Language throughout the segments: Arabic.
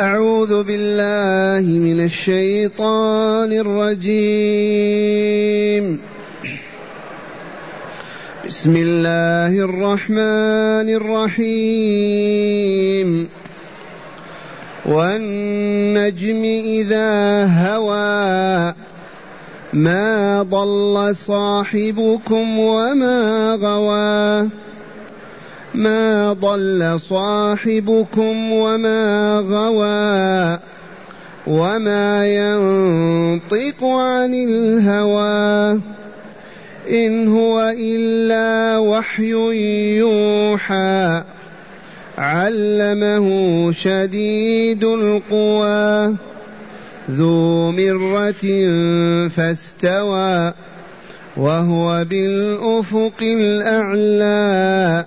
أعوذ بالله من الشيطان الرجيم. بسم الله الرحمن الرحيم. والنجم إذا هوى ما ضل صاحبكم وما غوى. ما ضل صاحبكم وما غوى وما ينطق عن الهوى إن هو إلا وحي يوحى علمه شديد القوى ذو مرة فاستوى وهو بالأفق الأعلى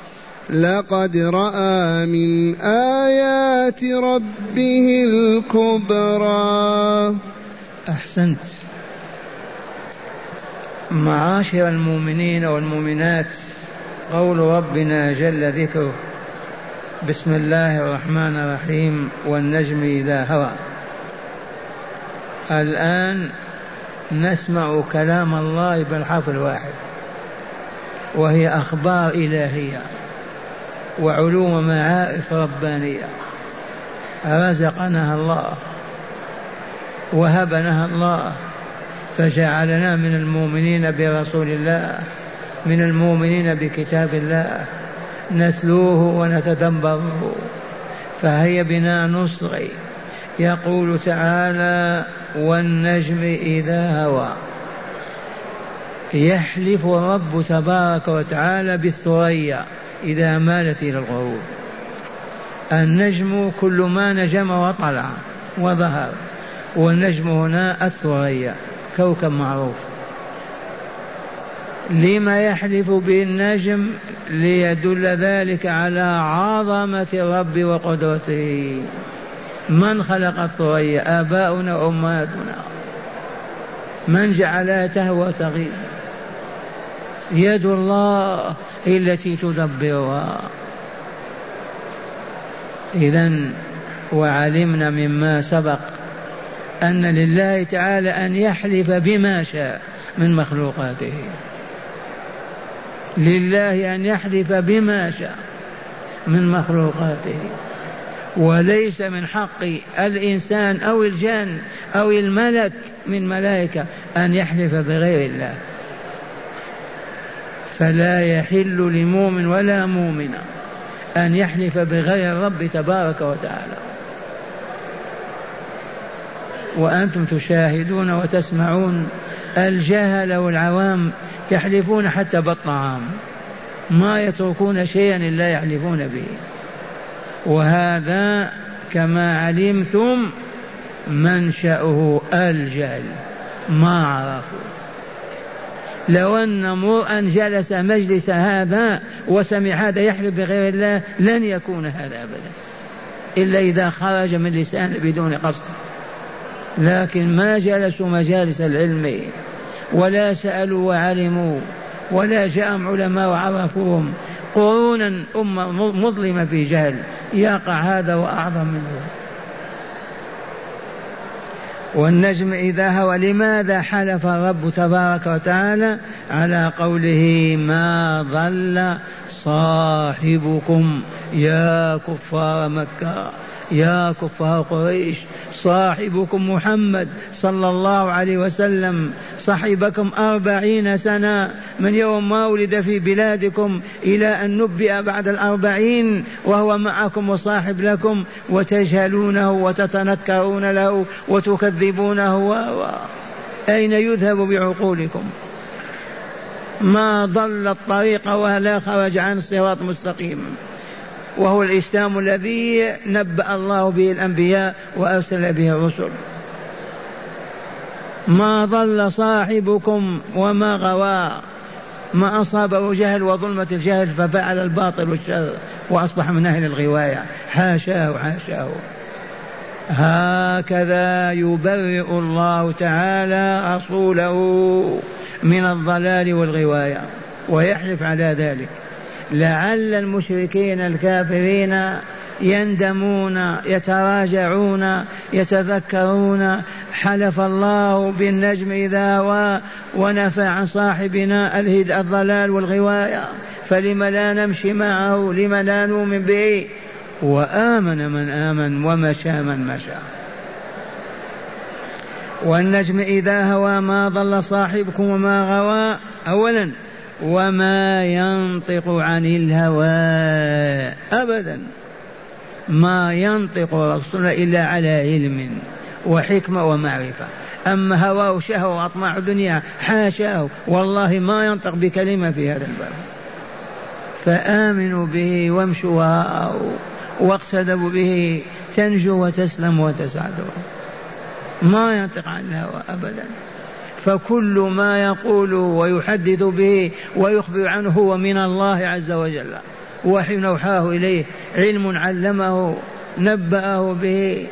لقد رأى من آيات ربه الكبرى. أحسنت. معاشر المؤمنين والمؤمنات قول ربنا جل ذكره بسم الله الرحمن الرحيم والنجم إذا هوى. الآن نسمع كلام الله بالحرف الواحد وهي أخبار إلهية. وعلوم معارف ربانية. رزقناها الله. وهبناها الله. فجعلنا من المؤمنين برسول الله. من المؤمنين بكتاب الله. نتلوه ونتدبره. فهي بنا نصغي. يقول تعالى والنجم إذا هوى. يحلف الرب تبارك وتعالى بالثريا. إذا مالت إلى الغروب النجم كل ما نجم وطلع وظهر والنجم هنا الثريا كوكب معروف. لما يحلف بالنجم ليدل ذلك على عظمة الرب وقدرته. من خلق الثريا؟ آباؤنا وأمهاتنا من جعلها تهوى تغيب يد الله التي تدبرها. إذا وعلمنا مما سبق أن لله تعالى أن يحلف بما شاء من مخلوقاته. لله أن يحلف بما شاء من مخلوقاته. وليس من حق الإنسان أو الجان أو الملك من ملائكة أن يحلف بغير الله. فلا يحل لمؤمن ولا مؤمنة أن يحلف بغير الرب تبارك وتعالى. وأنتم تشاهدون وتسمعون الجهل والعوام يحلفون حتى بالطعام ما يتركون شيئا إلا يحلفون به. وهذا كما علمتم منشأه الجهل ما عرفوا. لو أن امرؤا جلس مجلس هذا وسمع هذا يحلف بغير الله لن يكون هذا أبدا. إلا إذا خرج من لسانه بدون قصد. لكن ما جلسوا مجالس العلم ولا سألوا وعلموا ولا جاءهم علماء وعرفوهم قرونا أمة مظلمة في جهل يقع هذا وأعظم منه. والنجم إذا هوى لماذا حلف الرب تبارك وتعالى على قوله ما ضل صاحبكم يا كفار مكة؟ يا كفار قريش صاحبكم محمد صلى الله عليه وسلم صحبكم أربعين سنة. من يوم ما ولد في بلادكم إلى أن نبئ بعد الأربعين وهو معكم وصاحب لكم وتجهلونه وتتنكرون له وتكذبونه. و... و... أين يذهب بعقولكم؟ ما ضل الطريق ولا خرج عن الصراط مستقيم. وهو الإسلام الذي نبأ الله به الأنبياء وأرسل به الرسل. ما ضل صاحبكم وما غوى ما أصابه جهل وظلمة الجهل ففعل الباطل والشر وأصبح من أهل الغواية. حاشاه حاشاه. هكذا يبرئ الله تعالى رسوله من الضلال والغواية ويحلف على ذلك. لعل المشركين الكافرين يندمون يتراجعون يتذكرون. حلف الله بالنجم إذا هوى ونفى عن صاحبنا الهد الضلال والغواية. فلم لا نمشي معه؟ لم لا نؤمن به؟ وآمن من آمن ومشى من مشى. والنجم إذا هوى ما ضل صاحبكم وما غوى؟ أولا وما ينطق عن الهوى أبدا. ما ينطق الرسول إلا على علم وحكمة ومعرفة. أما هواه شهوة وأطماع الدنيا حاشاه. والله ما ينطق بكلمة في هذا الباب. فآمنوا به وامشوا واقتدوا به تنجو وتسلم وتسعد ما ينطق عن الهوى أبدا. فكل ما يقول ويحدث به ويخبر عنه هو من الله عز وجل. وحي نوحاه إليه علم علمه نبأه به.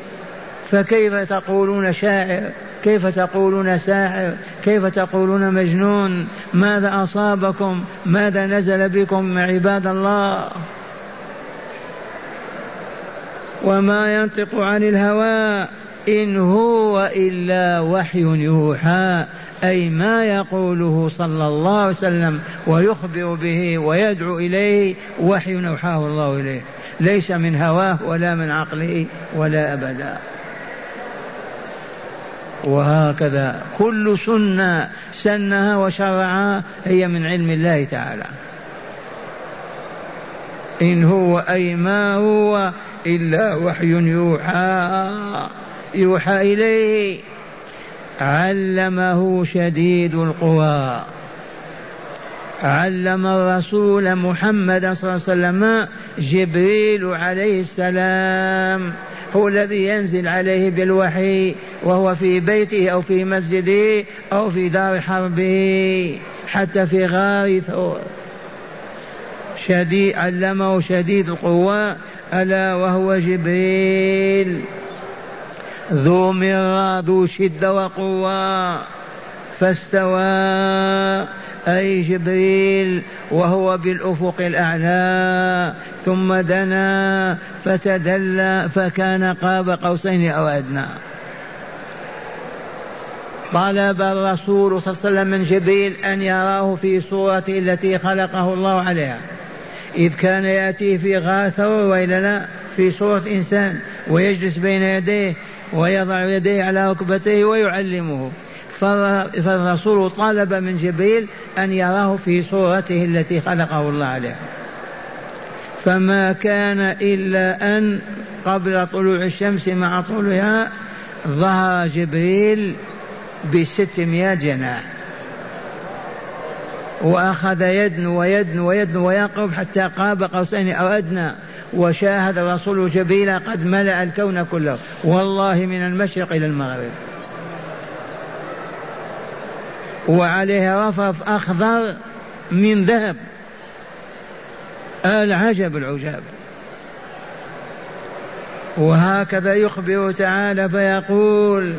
فكيف تقولون شاعر؟ كيف تقولون ساحر؟ كيف تقولون مجنون؟ ماذا أصابكم؟ ماذا نزل بكم عباد الله؟ وما ينطق عن الهوى إن هو إلا وحي يوحى. أي ما يقوله صلى الله عليه وسلم ويخبر به ويدعو إليه وحي أوحاه الله إليه. ليس من هواه ولا من عقله ولا أبدا. وهكذا كل سنة سنها وشرعها هي من علم الله تعالى. إن هو أي ما هو إلا وحي يوحى يوحى إليه. علمه شديد القوى. علم الرسول محمد صلى الله عليه وسلم جبريل عليه السلام هو الذي ينزل عليه بالوحي وهو في بيته أو في مسجده أو في دار حربه حتى في غار ثور شديد علمه شديد القوى ألا وهو جبريل. ذو مرة ذو شدة وقوة. فاستوى أي جبريل وهو بالأفق الأعلى. ثم دنا فتدلى فكان قاب قوسين أو أدنى. طلب الرسول صلى الله عليه وسلم من جبريل أن يراه في صورته التي خلقه الله عليها. إذ كان يأتي في غار ثور وإلا لا في صورة إنسان ويجلس بين يديه ويضع يديه على ركبتيه ويعلمه. فالرسول طلب من جبريل أن يراه في صورته التي خلقه الله عليها. فما كان إلا أن قبل طلوع الشمس مع طلوعها ظهر جبريل بستمائة جناح. وأخذ يدنو ويدنو ويدنو ويقرب حتى قاب قوسين أو أدنى. وشاهد الرسول جبريل قد ملأ الكون كله. والله من المشرق إلى المغرب. وعليه رفرف أخضر من ذهب. العجب العجاب. وهكذا يخبر تعالى فيقول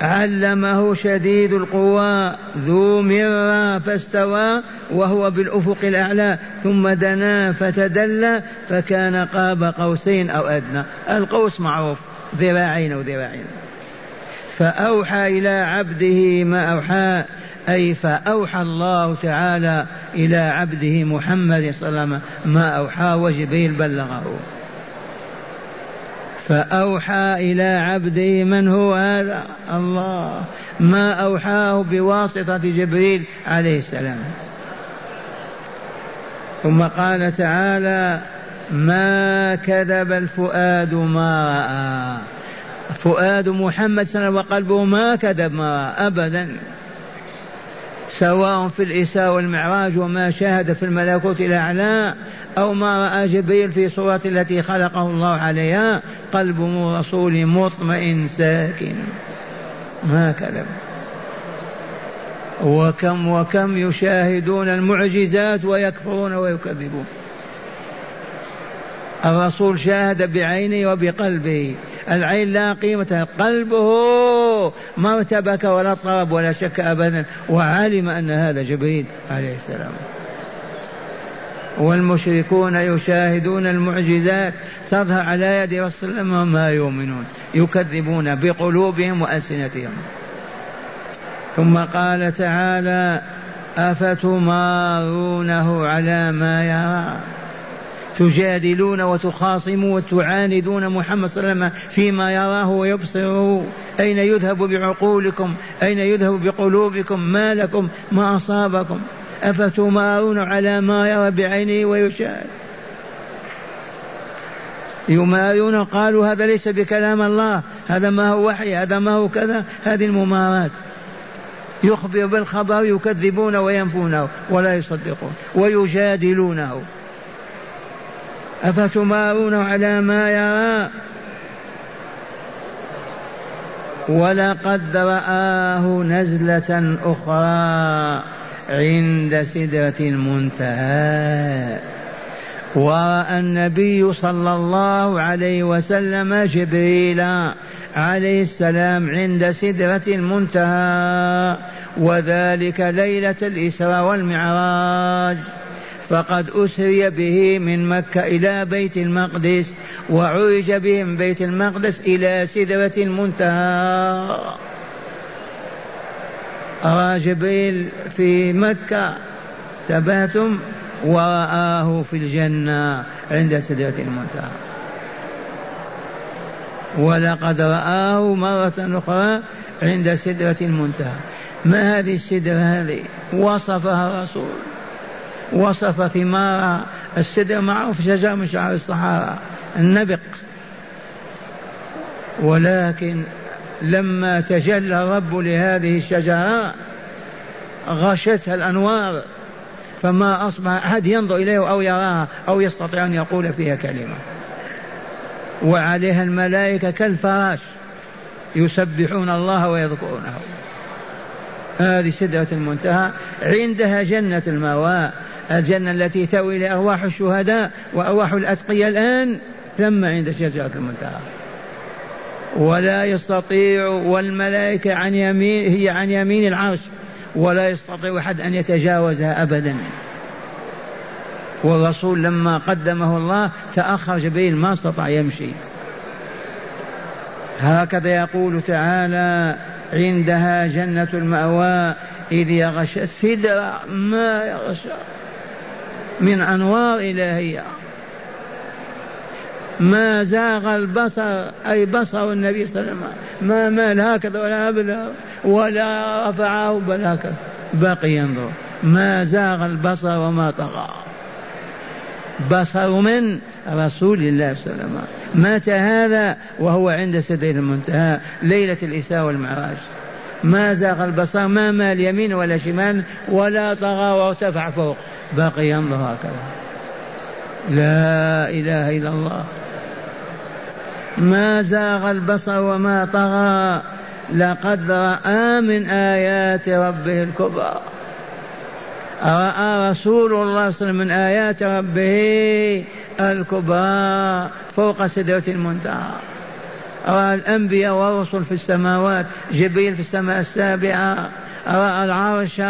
علمه شديد القوى ذو مرة فاستوى وهو بالأفق الأعلى ثم دنا فتدلى فكان قاب قوسين أو أدنى. القوس معروف ذراعين أو ذراعين. فأوحى إلى عبده ما أوحى أي فأوحى الله تعالى إلى عبده محمد صلى الله عليه وسلم ما أوحى وجبريل بلغه. فأوحى إلى عبده من هو هذا؟ الله. ما أوحاه بواسطة جبريل عليه السلام. ثم قال تعالى ما كذب الفؤاد ما رأى. فؤاد محمد صلى الله عليه وسلم وقلبه ما كذب ما رأى أبدا. سواء في الإساءة والمعراج وما شاهد في الملكوت الأعلى أو ما رأى جبريل في صورة التي خلقه الله عليها قلب رسول مطمئن ساكن. ما كذب وكم وكم يشاهدون المعجزات ويكفرون ويكذبون. الرسول شاهد بعينه وبقلبه. العين لا قيمة قلبه ما ارتبك ولا اضطرب ولا شك أبدا. وعلم أن هذا جبريل عليه السلام. والمشركون يشاهدون المعجزات تظهر على يد رسول الله ما يؤمنون يكذبون بقلوبهم وألسنتهم. ثم قال تعالى أفتمارونه على ما يرى؟ تجادلون وتخاصمون وتعاندون محمد صلى الله عليه وسلم فيما يراه ويبصره. أين يذهب بعقولكم؟ أين يذهب بقلوبكم؟ ما لكم؟ ما أصابكم؟ أفتمارون على ما يرى بعينه ويشاهد. يمارون قالوا هذا ليس بكلام الله هذا ما هو وحي هذا ما هو كذا. هذه الممارات. يخبر بالخبر يكذبون وينفونه ولا يصدقون ويجادلونه. أفتمارون على ما يرى؟ ولقد رآه نزلة أخرى. عند سدرة المنتهى. ورأى النبي صلى الله عليه وسلم جبريل عليه السلام عند سدرة المنتهى وذلك ليلة الإسراء والمعراج. فقد أسري به من مكة إلى بيت المقدس وعرج به من بيت المقدس إلى سدرة المنتهى. رأى جبريل في مكة. تباتم ورآه في الجنة عند سدرة المنتهى ولقد رآه مرة أخرى عند سدرة المنتهى. ما هذه السدرة هذه؟ وصفها الرسول. وصف ثمار السدر معروف شجر من شعر الصحارى النبق. ولكن لما تجلى الرب لهذه الشجرة غشتها الأنوار فما أصبح أحد ينظر إليه أو يراها أو يستطيع أن يقول فيها كلمة. وعليها الملائكة كالفراش يسبحون الله ويذكرونه. هذه سدرة المنتهى. عندها جنة المأوى. الجنة التي تأوي إلى أرواح الشهداء وأرواح الأتقياء الآن ثم عند شجرة المنتهى. ولا يستطيع والملائكة عن يمين هي عن يمين العرش ولا يستطيع أحد أن يتجاوزها أبدا. والرسول لما قدمه الله تأخر جبريل ما استطاع يمشي. هكذا يقول تعالى عندها جنة المأوى إذ يغشى السدر ما يغشى. من أنوار إلهية. ما زاغ البصر أي بصر النبي صلى الله عليه وسلم. ما مال هكذا ولا أبدا ولا رفعه بل هكذا. بقي ينظر. ما زاغ البصر وما طغى. بصر من رسول الله صلى الله عليه وسلم. مات هذا وهو عند سدرة المنتهى ليلة الإساءة والمعراج. ما زاغ البصر ما مال يمين ولا شمال ولا طغى وارتفع فوق. باقي ينظر هكذا. لا إله إلا الله. ما زاغ البصر وما طغى لقد رأى من آيات ربه الكبرى. رأى رسول الله صلى الله عليه وسلم من آيات ربه الكبرى فوق سدرة المنتهى. رأى الأنبياء والرسل في السماوات جبريل في السماء السابعة. رأى العرش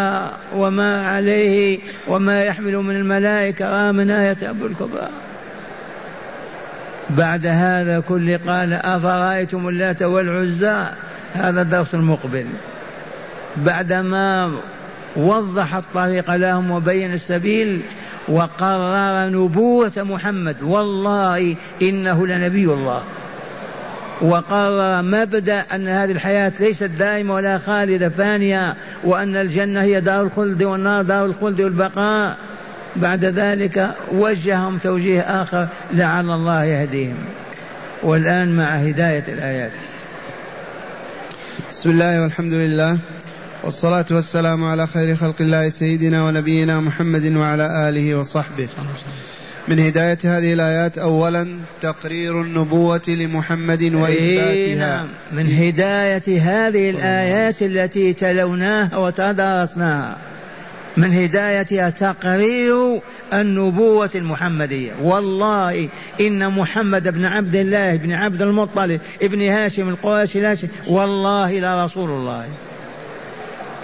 وما عليه وما يحمل من الملائكة رأى من آية أبو الكبرى. بعد هذا كل قال أفرأيتم اللات والعزى؟ هذا الدرس المقبل بعدما وضح الطريق لهم وبين السبيل وقرر نبوة محمد والله إنه لنبي الله. وقرر مبدأ أن هذه الحياة ليست دائمة ولا خالدة فانيه وأن الجنة هي دار الخلد والنار دار الخلد والبقاء. بعد ذلك وجههم توجيه آخر لعل الله يهديهم. والآن مع هداية الآيات. بسم الله والحمد لله والصلاة والسلام على خير خلق الله سيدنا ونبينا محمد وعلى آله وصحبه. من هداية هذه الآيات أولا تقرير النبوة لمحمد وإثباتها. إيه نعم. من هداية هذه الآيات التي تلوناها وتدارسناها. من هدايتها تقرير النبوة المحمدية. والله إن محمد بن عبد الله بن عبد المطلب ابن هاشم القرشي الهاشم والله لرسول الله.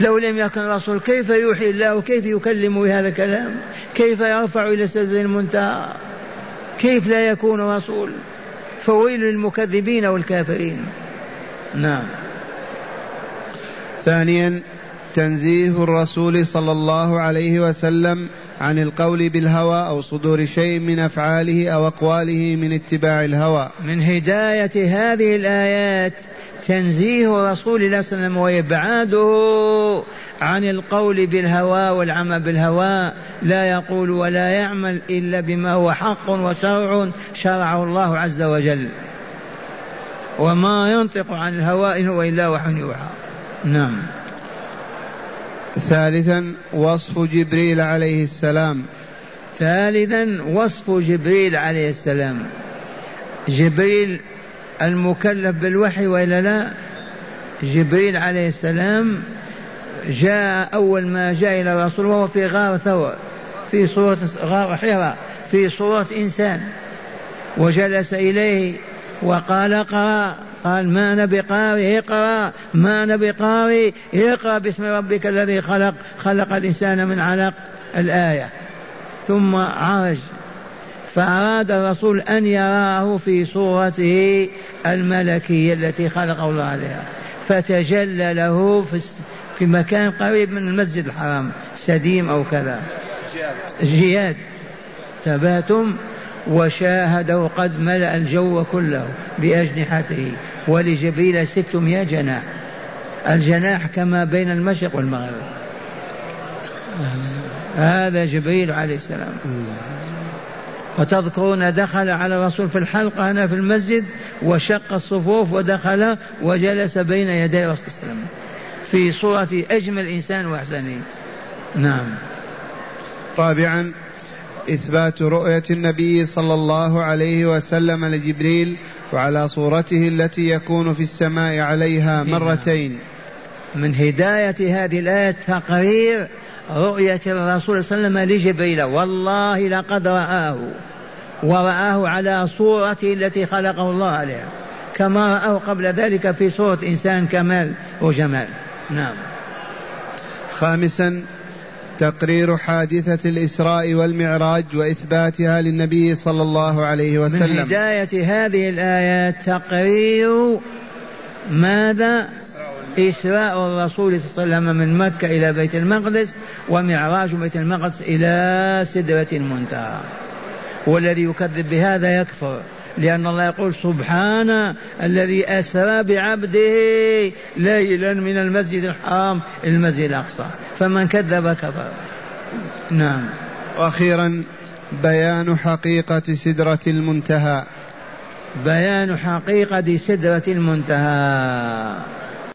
لو لم يكن رسول كيف يوحي الله؟ كيف يكلم بهذا الكلام؟ كيف يرفع إلى سد المنتهى؟ كيف لا يكون رسول؟ فويل للمكذبين والكافرين. نعم. ثانيا تنزيه الرسول صلى الله عليه وسلم عن القول بالهوى أو صدور شيء من أفعاله أو أقواله من اتباع الهوى. من هداية هذه الآيات تنزيه رسول الله صلى الله عليه وسلم وإبعاده عن القول بالهوى والعمل بالهوى لا يقول ولا يعمل إلا بما هو حق وشرع شرعه الله عز وجل. وما ينطق عن الهوى إن هو إلا وحي يوحى. نعم. ثالثا وصف جبريل عليه السلام. ثالثا وصف جبريل عليه السلام. جبريل المكلف بالوحي وإلا لا؟ جبريل عليه السلام جاء أول ما جاء إلى الرسول وهو في غار ثور في صورة غار حراء في صورة إنسان. وجلس إليه وقال اقرأ قال ما قارئ اقرأ. ما قارئ اقرأ باسم ربك الذي خلق. خلق الإنسان من علق الآية. ثم عرج. فأراد الرسول أن يراه في صورته الملكية التي خلقه الله عليها. فتجلى له في, في مكان قريب من المسجد الحرام. سديم أو كذا. جياد. ثباتم وشاهده قد ملأ الجو كله بأجنحته. ولجبريل ستمائة جناح. الجناح كما بين المشرق والمغرب. هذا جبريل عليه السلام. وتذكرون دخل على الرسول في الحلقة هنا في المسجد وشق الصفوف ودخل وجلس بين يدي صلى الله عليه وسلم. في صورة أجمل إنسان وأحسنه. نعم. رابعا إثبات رؤية النبي صلى الله عليه وسلم لجبريل وعلى صورته التي يكون في السماء عليها. مرتين. من هداية هذه الآية تقرير رؤية الرسول صلى الله عليه وسلم لجبريل. والله لقد رآه. ورآه على صورته التي خلقه الله عليها. كما رآه قبل ذلك في صورة إنسان كمال وجمال. نعم. خامسا تقرير حادثة الإسراء والمعراج وإثباتها للنبي صلى الله عليه وسلم. من هداية هذه الآيات تقرير ماذا؟ إسراء الرسول صلى الله عليه وسلم من مكة إلى بيت المقدس ومعراج بيت المقدس إلى سدرة المنتهى. والذي يكذب بهذا يكفر. لأن الله يقول سبحان الذي أسرى بعبده ليلا من المسجد الحرام إلى المسجد الأقصى. فمن كذب كفر. نعم. وأخيرا بيان حقيقة سدرة المنتهى. بيان حقيقة سدرة المنتهى.